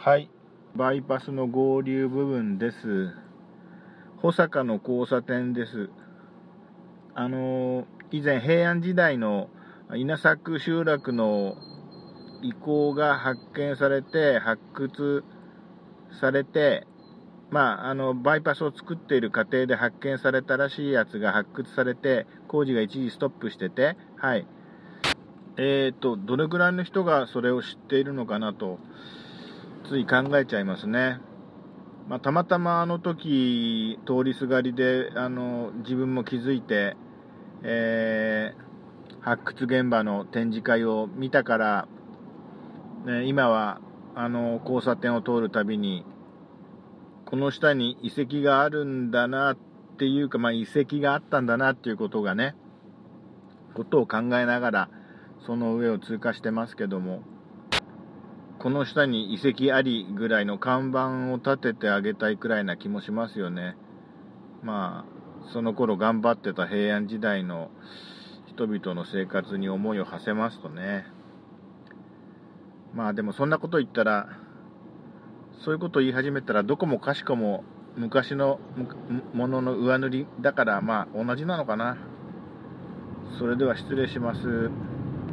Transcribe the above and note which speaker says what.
Speaker 1: はい。バイパスの合流部分です。保坂の交差点です。あの以前平安時代の稲作集落の遺構が発見されて発掘されてまあ、あのバイパスを作っている過程で発見されたらしいやつが発掘されて工事が一時ストップしてて、はい。えーと、どれぐらいの人がそれを知っているのかなと。つい考えちゃいますね。まあ、たまたまあの時通りすがりであの自分も気づいて、えー、発掘現場の展示会を見たから、ね、今はあの交差点を通るたびにこの下に遺跡があるんだなっていうか、まあ、遺跡があったんだなっていうことがねことを考えながらその上を通過してますけどもこの下に遺跡ありぐらいの看板を立ててあげたいくらいな気もしますよね。まあその頃頑張ってた平安時代の人々の生活に思いを馳せますとね。まあでもそんなこと言ったらそういうこと言い始めたらどこもかしこも昔のものの上塗りだからまあ同じなのかな。それでは失礼します。